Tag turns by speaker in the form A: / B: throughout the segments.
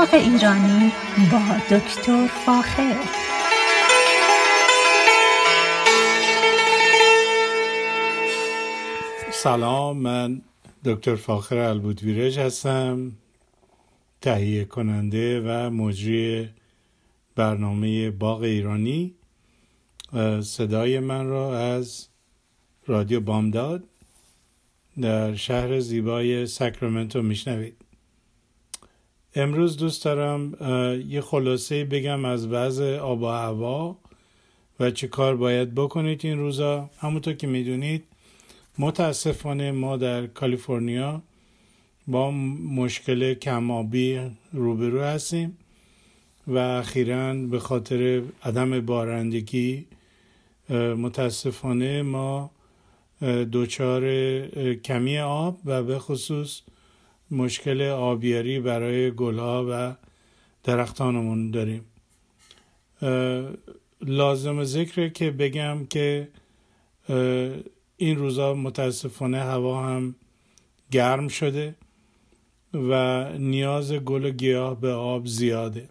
A: باغ ایرانی با دکتر فاخر.
B: سلام من دکتر فاخر البودویرج هستم تهیه کننده و مجری برنامه باغ ایرانی. صدای من را از رادیو بامداد در شهر زیبای ساکرامنتو میشنوید. امروز دوست دارم یه خلاصه بگم از وضع آب و هوا و چه کار باید بکنید این روزا. همونطور که می‌دونید متاسفانه ما در کالیفرنیا با مشکل کمابی روبرو هستیم و اخیرا به خاطر عدم بارندگی متاسفانه ما دوچار کمی آب و به خصوص مشکل آبیاری برای گلها و درختانمون داریم. لازم ذکره که بگم که این روزا متاسفانه هوا هم گرم شده و نیاز گل و گیاه به آب زیاده.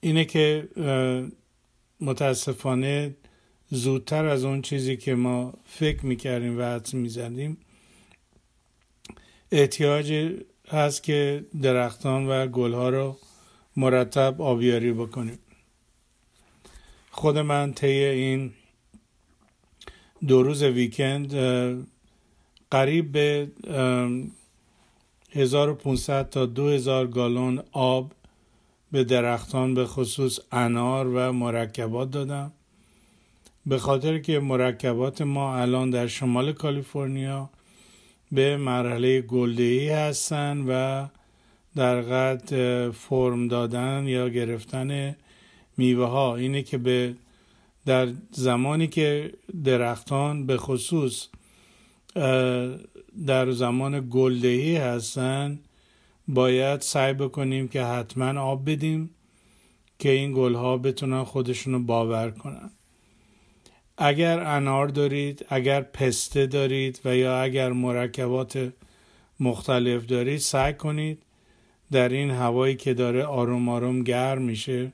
B: اینه که متاسفانه زودتر از اون چیزی که ما فکر می‌کردیم و حدس می‌زدیم احتیاج هست که درختان و گلها رو مرتب آبیاری بکنیم. خود من طی این دو روز ویکند قریب به 1500 تا 2000 گالون آب به درختان به خصوص انار و مرکبات دادم. به خاطر که مرکبات ما الان در شمال کالیفرنیا به مرحله گلدهی هستن و در قد فرم دادن یا گرفتن میوه ها اینه که به در زمانی که درختان به خصوص در زمان گلدهی هستن باید سعی بکنیم که حتما آب بدیم که این گلها بتونن خودشونو باور کنن. اگر انار دارید اگر پسته دارید و یا اگر مرکبات مختلف دارید سعی کنید در این هوایی که داره آروم آروم گرم میشه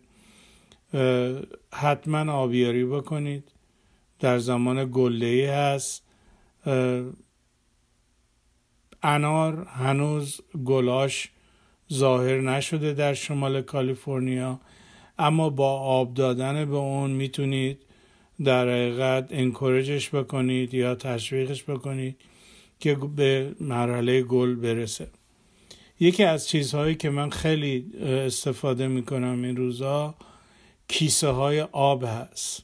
B: حتما آبیاری بکنید. در زمان گله هست. انار هنوز گلاش ظاهر نشده در شمال کالیفرنیا اما با آب دادن به اون می‌تونید در حقیقت انکورجش بکنید یا تشویقش بکنید که به مرحله گل برسه. یکی از چیزهایی که من خیلی استفاده می‌کنم این روزا کیسه های آب هست.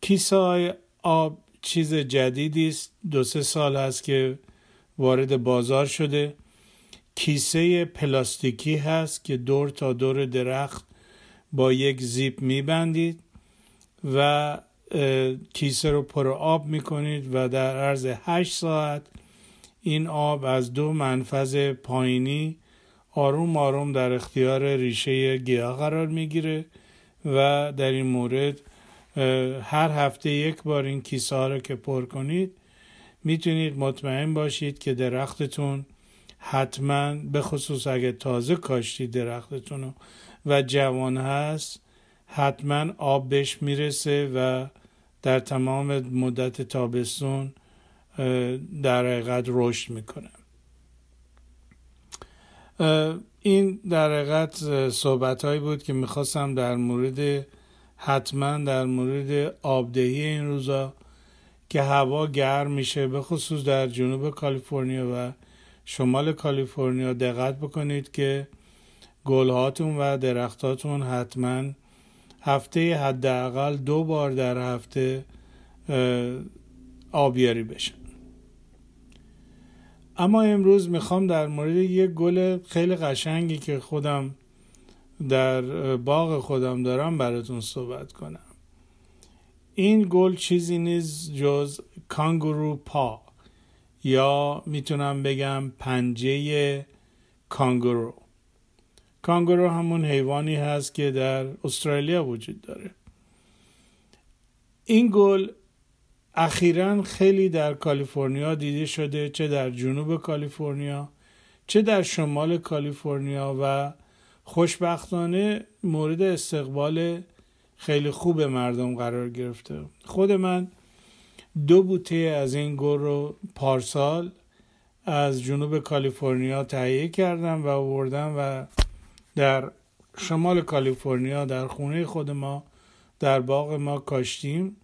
B: کیسه های آب چیز جدیدی است. دو سه سال هست که وارد بازار شده. کیسه پلاستیکی هست که دور تا دور درخت با یک زیپ میبندید و کیسه رو پر آب می‌کنید و در عرض هشت ساعت این آب از دو منفذ پایینی آروم آروم در اختیار ریشه گیاه قرار می‌گیره و در این مورد هر هفته یک بار این کیسه ها رو که پر کنید می‌تونید مطمئن باشید که درختتون حتما به خصوص اگه تازه کاشتید درختتون و جوان هست حتما آب بهش می‌رسه و در تمام مدت تابستون در حقیقت رشد می‌کنه. این در حقیقت صحبت هایی بود که می‌خواستم در مورد حتما در مورد آبدهی این روزا که هوا گرم میشه به خصوص در جنوب کالیفرنیا و شمال کالیفرنیا دقت بکنید که گلهاتون و درختاتون حتما هفته حداقل دو بار در هفته آبیاری بشن اما امروز می‌خوام در مورد یک گل خیلی قشنگی که خودم در باغ خودم دارم براتون صحبت کنم. این گل چیزی نیست جز کانگورو پا. یا می‌تونم بگم پنجه کانگورو. کانگورو همون حیوانی هست که در استرالیا وجود داره. این گل اخیرا خیلی در کالیفرنیا دیده شده چه در جنوب کالیفرنیا چه در شمال کالیفرنیا و خوشبختانه مورد استقبال خیلی خوب مردم قرار گرفته. خود من دو بوته از این گل رو پارسال از جنوب کالیفرنیا تهیه کردم و آوردم و در شمال کالیفرنیا در خونه خود ما در باغ ما کاشتیم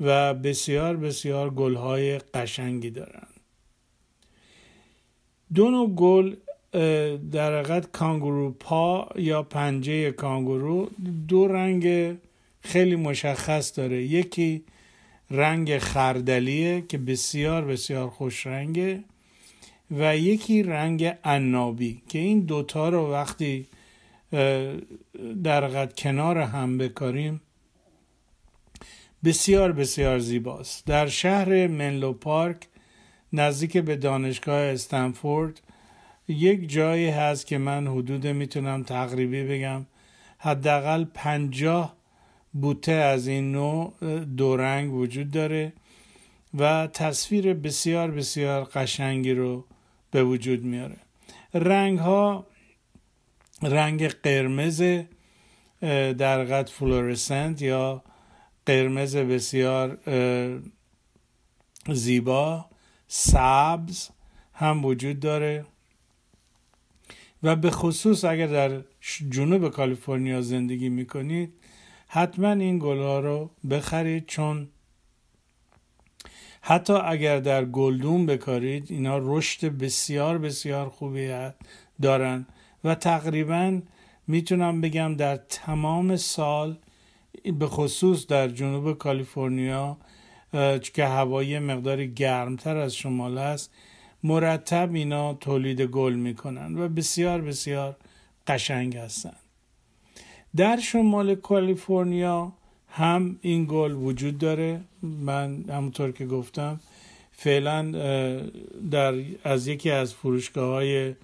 B: و بسیار بسیار گلهای قشنگی دارن. دو نوع گل در حقیقت کانگورو پا یا پنجه کانگورو. دو رنگ خیلی مشخص داره. یکی رنگ خردلیه که بسیار بسیار خوش رنگه و یکی رنگ عنابی که این دوتا رو وقتی در قد کنار هم بکاریم. بسیار بسیار زیباست. در شهر منلو پارک نزدیک به دانشگاه استنفورد یک جایی هست که من حدود می‌تونم تقریبی بگم. حداقل پنجاه بوته از این نوع دو رنگ وجود داره و تصویر بسیار بسیار قشنگی رو به وجود میاره. رنگ ها رنگ قرمز در قد فلورسنت یا قرمز بسیار زیبا سبز هم وجود داره. و به خصوص اگر در جنوب کالیفرنیا زندگی می‌کنید حتما این گلها رو بخرید چون حتی اگر در گلدون بکارید اینا رشد بسیار بسیار خوبی دارن. و تقریبا می‌تونم بگم در تمام سال به خصوص در جنوب کالیفرنیا که هوای مقداری گرمتر از شمال است مرتب اینا تولید گل می‌کنن و بسیار بسیار قشنگ هستند در شمال کالیفرنیا هم این گل وجود داره. من همونطور که گفتم فعلا در از یکی از فروشگاه های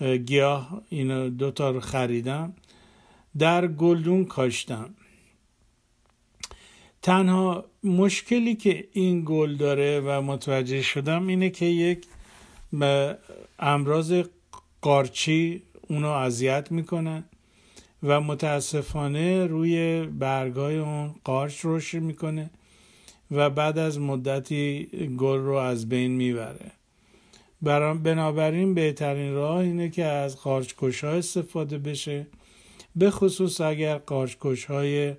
B: گیاه این دوتا رو خریدم. در گلدون کاشتم. تنها مشکلی که این گل داره و متوجه شدم اینه که یک امراض قارچی اونو اذیت می‌کنه و متاسفانه روی برگای اون قارچ رشد می‌کنه و بعد از مدتی گل رو از بین می‌بره. بنابراین بهترین راه اینه که از قارچکش ها استفاده بشه. به خصوص اگر قارچکش های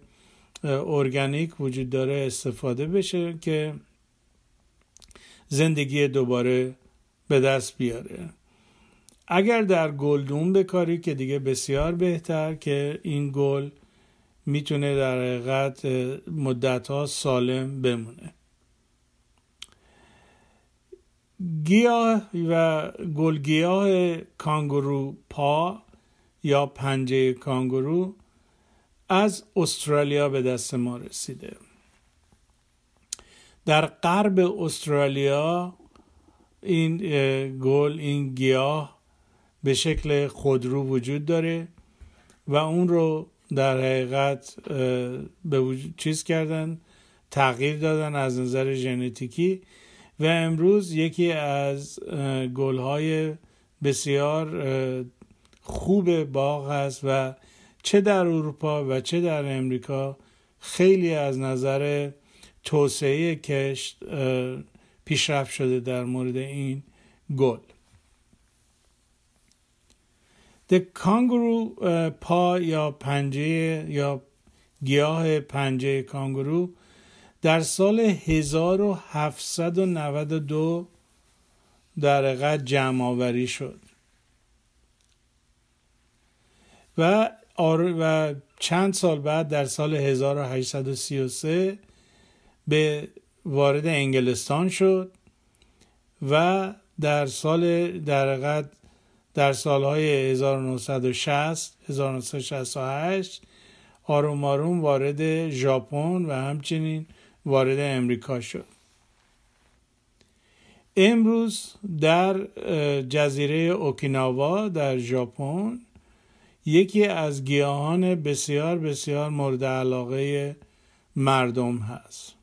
B: ارگانیک وجود داره استفاده بشه که زندگی دوباره به دست بیاره. اگر در گلدون بکاری که دیگه بسیار بهتر که این گل می‌تونه در حقیقت مدت ها سالم بمونه. گیاه و گلگیاه کانگورو پا یا پنجه کانگورو از استرالیا به دست ما رسیده. در غرب استرالیا این گل این گیاه به شکل خودرو وجود داره و اون رو در حقیقت به وجود چیز کردن تغییر دادن از نظر ژنتیکی و امروز یکی از گلهای بسیار خوب باغ هست و چه در اروپا و چه در امریکا خیلی از نظر توسعه کشت پیشرفت شده در مورد این گل. د کانگرو پا یا پنجه یا گیاه پنجه کانگرو در سال 1792 در حقیقت جمع آوری شد. و و چند سال بعد در سال 1833 به وارد انگلستان شد و در سال در در سالهای 1960 1968 آروم آروم وارد ژاپن و همچنین وارد امریکا شد. امروز در جزیره اوکیناوا در ژاپن یکی از گیاهان بسیار بسیار مورد علاقه مردم هست.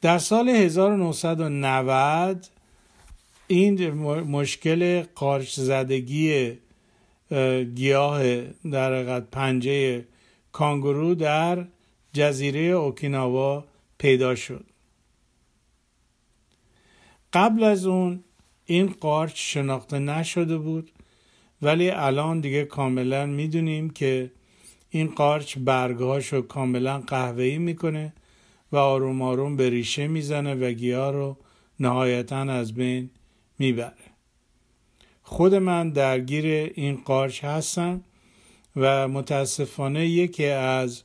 B: در سال 1990 این مشکل قارچ زدگی گیاه در پنجه کانگورو در جزیره اوکیناوا پیدا شد. قبل از اون این قارچ شناخته نشده بود ولی الان دیگه کاملا می‌دونیم که این قارچ برگهاشو کاملا قهوه‌ای می‌کنه و آروم آروم به ریشه می‌زنه و گیاه رو نهایتا از بین می‌بره. خود من درگیر این قارچ هستم و متاسفانه یکی از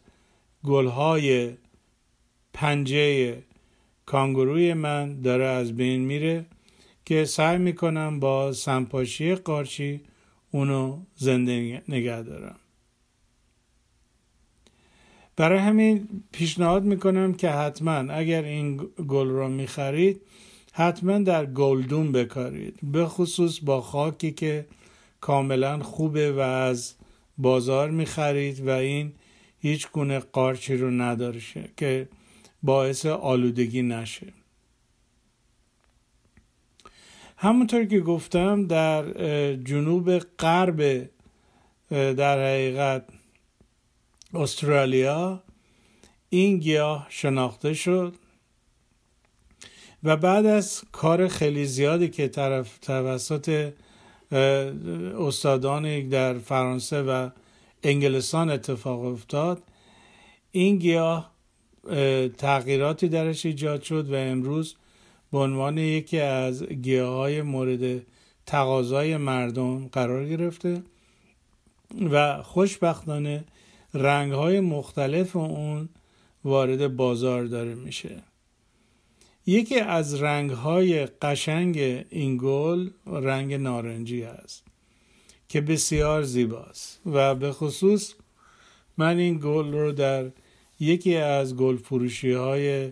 B: گلهای پنجه کانگوروی من داره از بین میره که سعی می‌کنم با سنپاشی قارچی اونو زنده نگه دارم. برای همین پیشنهاد می‌کنم که حتما اگر این گل را می‌خرید حتما در گلدون بکارید. به خصوص با خاکی که کاملا خوبه و از بازار می‌خرید و این هیچ گونه قارچی رو نداره که باعث آلودگی نشه. همونطور که گفتم در جنوب غرب در حقیقت استرالیا این گیاه شناخته شد و بعد از کار خیلی زیادی که طرف توسط استادان در فرانسه و انگلستان اتفاق افتاد. این گیاه تغییراتی درش ایجاد شد و امروز به عنوان یکی از گیاه های مورد تقاضای مردم قرار گرفته و خوشبختانه رنگ های مختلف اون وارد بازار داره میشه. یکی از رنگ های قشنگ این گل رنگ نارنجی است که بسیار زیباست. و به خصوص من این گل رو در یکی از گل فروشی های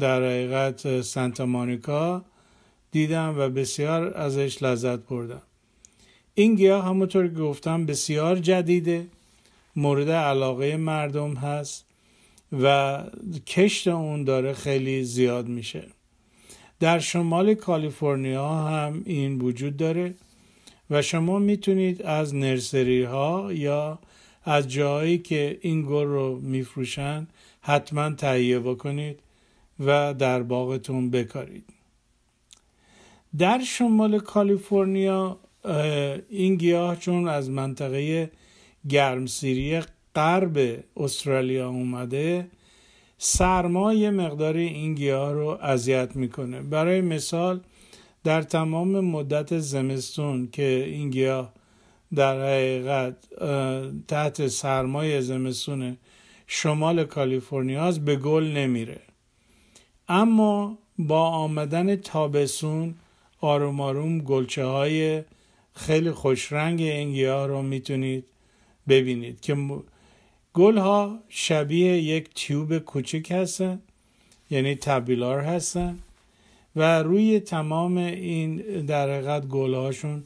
B: در حقیقت سانتا مانیکا دیدم و بسیار ازش لذت بردم. این گیاه همونطور که گفتم بسیار جدیده مورد علاقه مردم هست و کشت اون داره خیلی زیاد میشه. در شمال کالیفرنیا هم این وجود داره. و شما می‌تونید از نرسری ها یا از جایی که این گل رو میفروشن حتما تهیه بکنید و در باغتون بکارید. در شمال کالیفرنیا این گیاه چون از منطقه گرمسیری غرب استرالیا اومده سرما یه مقدار این گیاه رو اذیت می‌کنه. برای مثال در تمام مدت زمستون که این گیاه در حقیقت تحت سرمای زمستون شمال کالیفرنیا به گل نمیره. اما با آمدن تابسون آروم آروم گلچه های خیلی خوشرنگ این گیاه رو می‌تونید ببینید که گل ها شبیه یک تیوب کوچک هستن یعنی تبیلار هستن. و روی تمام این در حقیقت گل هاشون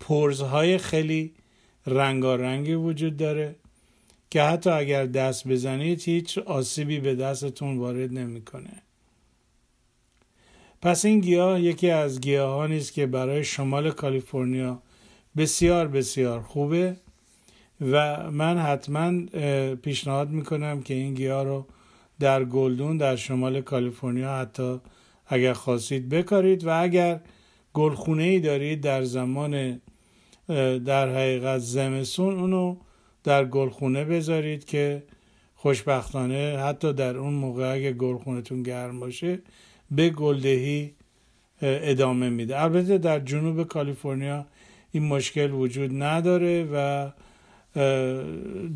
B: پرزهای خیلی رنگارنگی وجود داره که حتی اگر دست بزنید هیچ آسیبی به دستتون وارد نمی‌کنه. پس این گیاه یکی از گیاهانی است که برای شمال کالیفرنیا بسیار بسیار خوبه و من حتما پیشنهاد می‌کنم که این گیاه رو در گلدون در شمال کالیفرنیا حتی اگر خواستید بکارید و اگر گلخونه ای دارید در زمان در حقیقت زمستون اونو در گلخونه بذارید که خوشبختانه حتی در اون موقع اگه گلخونهتون گرم باشه به گلدهی ادامه میده. البته در جنوب کالیفرنیا این مشکل وجود نداره و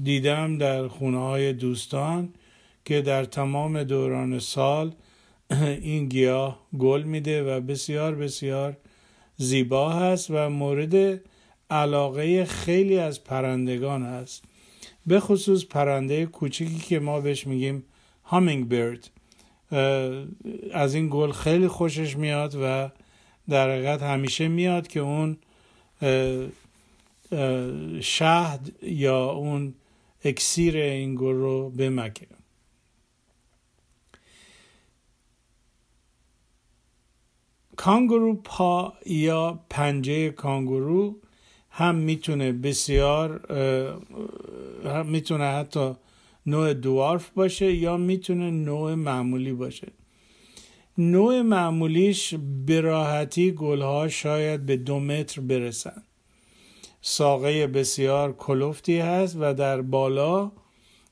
B: دیدم در خونه های دوستان که در تمام دوران سال این گیاه گل میده و بسیار بسیار زیبا هست و مورد علاقه خیلی از پرندگان هست. به خصوص پرنده کوچیکی که ما بهش میگیم هامینگ برد از این گل خیلی خوشش میاد و در حقیقت همیشه میاد که اون شهد یا اون اکسیر این گل رو بمکه. کانگورو پا یا پنجه کانگورو هم می‌تونه بسیار هم می‌تونه حتی نوع دوارف باشه یا می‌تونه نوع معمولی باشه. نوع معمولیش به راحتی گلها شاید به دو متر برسن. ساقه بسیار کلفتی هست و در بالا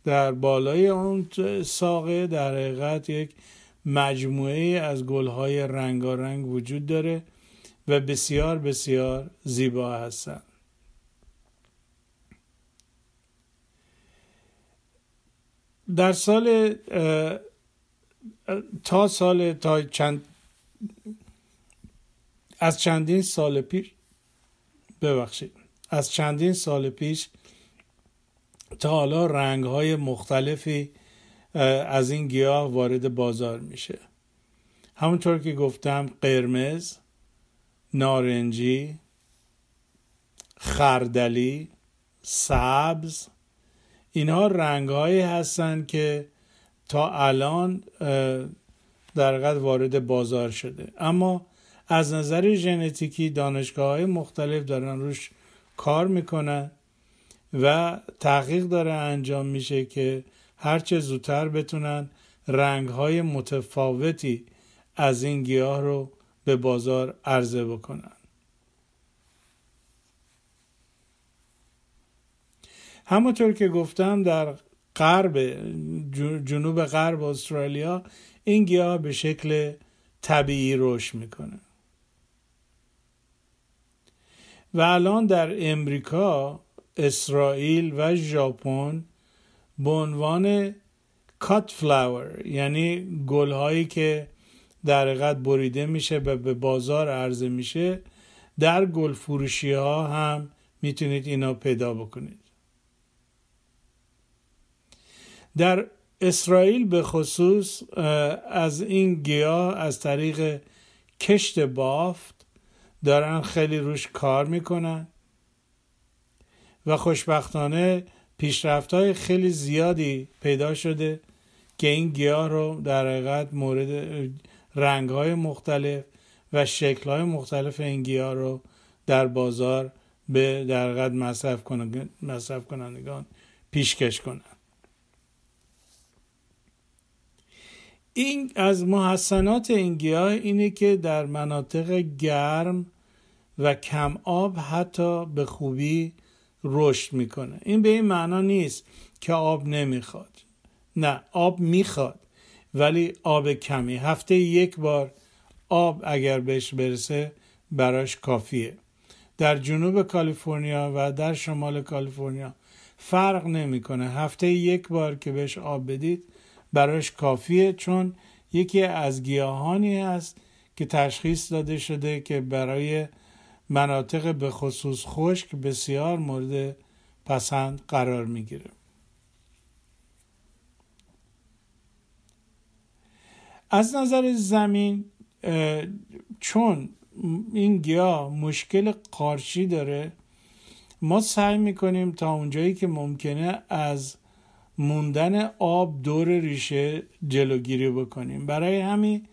B: در بالای اون ساقه در حقیقت یک مجموعه از گلهای رنگارنگ وجود داره و بسیار بسیار زیبا هستند در سال تا سال تا چند از چندین سال پیش ببخشید از چندین سال پیش تا حالا رنگ های مختلفی از این گیاه وارد بازار میشه. همونطور که گفتم قرمز نارنجی خردلی سبز اینها رنگ هایی هستند که تا الان در قد وارد بازار شده. اما از نظر ژنتیکی دانشگاه های مختلف دارن روش کار می‌کنن و تحقیق داره انجام میشه که هرچه زودتر بتونن رنگ های متفاوتی از این گیاه رو به بازار عرضه بکنن. همونطور که گفتم در غرب جنوب غرب استرالیا این گیاه به شکل طبیعی رشد می‌کنه. و الان در امریکا اسرائیل و ژاپن به عنوان کات فلاور یعنی گل هایی که در حقیقت بریده میشه و به بازار عرضه میشه در گل فروشی ها هم می‌تونید اینا پیدا بکنید. در اسرائیل به خصوص از این گیاه از طریق کشت بافت دارن خیلی روش کار می‌کنن و خوشبختانه پیشرفت های خیلی زیادی پیدا شده که این گیاه رو در حقیقت مورد رنگ های مختلف و شکل های مختلف این گیاه رو در بازار به در حقیقت مصرف کنندگان پیشکش کنند. این از محسنات این گیاه اینه که در مناطق گرم و کم آب حتی به خوبی رشد می‌کنه. این به این معنا نیست که آب نمی‌خواد. نه آب می‌خواد ولی آب کمی. هفته یک بار آب اگر بهش برسه براش کافیه. در جنوب کالیفرنیا و در شمال کالیفرنیا فرق نمی‌کنه. هفته یک بار که بهش آب بدید براش کافیه چون یکی از گیاهانی است که تشخیص داده شده که برای مناطق به خصوص خشک بسیار مورد پسند قرار می‌گیره. از نظر زمین چون این گیاه مشکل قارچی داره ما سعی می‌کنیم تا اونجایی که ممکنه از موندن آب دور ریشه جلوگیری بکنیم. برای همین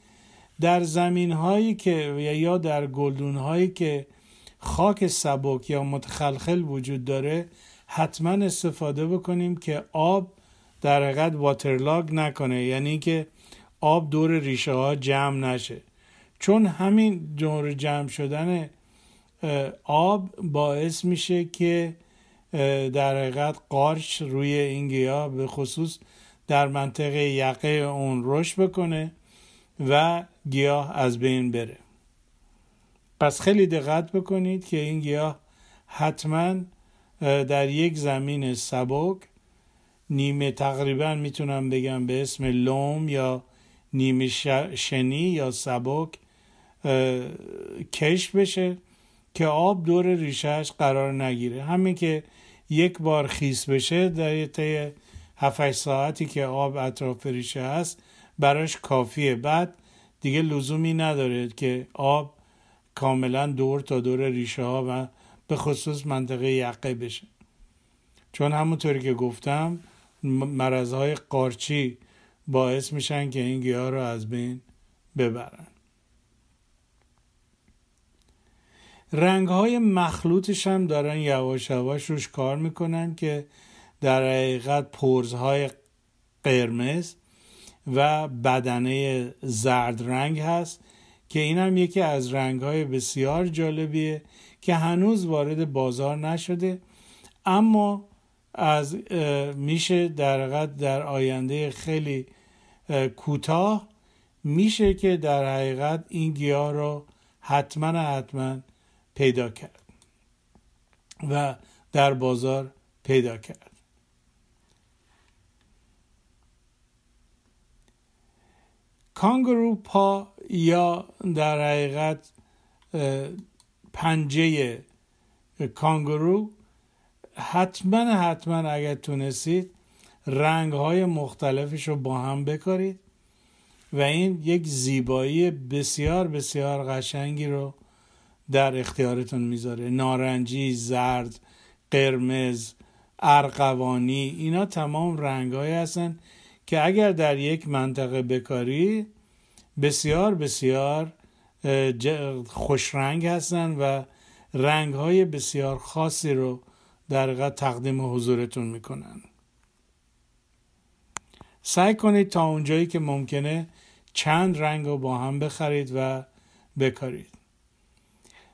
B: در زمین هایی که یا در گلدون هایی که خاک سبک یا متخلخل وجود داره حتما استفاده بکنیم که آب در حقیقت واترلاگ نکنه. یعنی که آب دور ریشه ها جمع نشه. چون همین دور جمع شدن آب باعث میشه که در حقیقت قارچ روی این گیاه به خصوص در منطقه یقه اون رشد بکنه و گیاه از بین بره. پس خیلی دقت بکنید که این گیاه حتما در یک زمین سبک نیمه تقریبا می‌تونم بگم به اسم لوم یا نیمه شنی یا سبک کش بشه که آب دور ریشهش قرار نگیره. همین که یک بار خیس بشه در طی 7 ساعتی که آب اطراف ریشه هست براش کافیه. بعد دیگه لزومی نداره که آب کاملا دور تا دور ریشه ها و به خصوص منطقه یقه بشه. چون همونطوری که گفتم مرضهای قارچی باعث میشن که این گیاه رو از بین ببرن. رنگ های مخلوطش هم دارن یواش یواش روش کار می‌کنن که در حقیقت پرزهای قرمز و بدنه زرد رنگ هست که این هم یکی از رنگ های بسیار جالبیه که هنوز وارد بازار نشده اما از میشه در در آینده خیلی کوتاه میشه که در حقیقت این گیاه رو حتما حتما پیدا کرد و در بازار پیدا کرد. کانگرو پا یا در حقیقت پنجه کانگرو. حتما حتما اگر تونستید رنگ های مختلفش رو با هم بکارید و این یک زیبایی بسیار بسیار قشنگی رو در اختیارتون می‌ذاره. نارنجی زرد قرمز ارقوانی اینا تمام رنگ های هستن که اگر در یک منطقه بکاری بسیار بسیار خوش رنگ هستن و رنگ های بسیار خاصی رو در تقدیم حضورتون می‌کنن. سعی کنید تا اونجایی که ممکنه چند رنگ رو با هم بخرید و بکارید.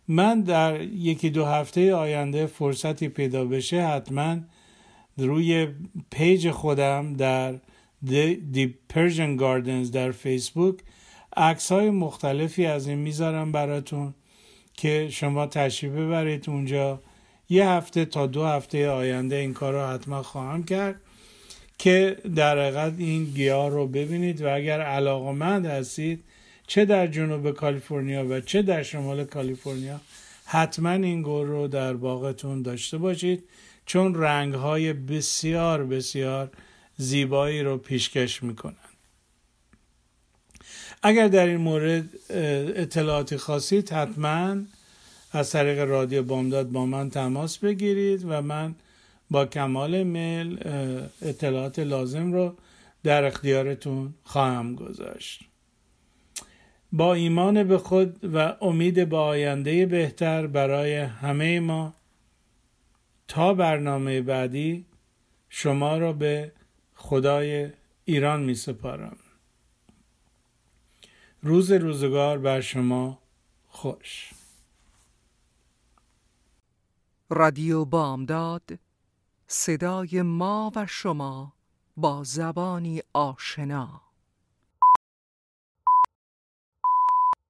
B: من در یکی دو هفته آینده فرصتی پیدا بشه حتما روی پیج خودم در The Persian Gardens در فیسبوک عکس های مختلفی از این می‌ذارم براتون که شما تشریف ببرید اونجا. یه هفته تا دو هفته آینده این کار رو حتما خواهم کرد که در حقیقت این گیاه رو ببینید و اگر علاقمند هستید چه در جنوب کالیفرنیا و چه در شمال کالیفرنیا حتما این گل رو در باغتون داشته باشید چون رنگ های بسیار بسیار زیبایی رو پیشکش می‌کنن اگر در این مورد اطلاعاتی خواستید حتما از طریق رادیو بامداد با من تماس بگیرید و من با کمال میل اطلاعات لازم رو در اختیارتون خواهم گذاشت. با ایمان به خود و امید به آینده بهتر برای همه ما تا برنامه بعدی شما را به خدای ایران می سپارم. روز روزگار بر شما خوش.
C: رادیو بامداد صدای ما و شما با زبانی آشنا.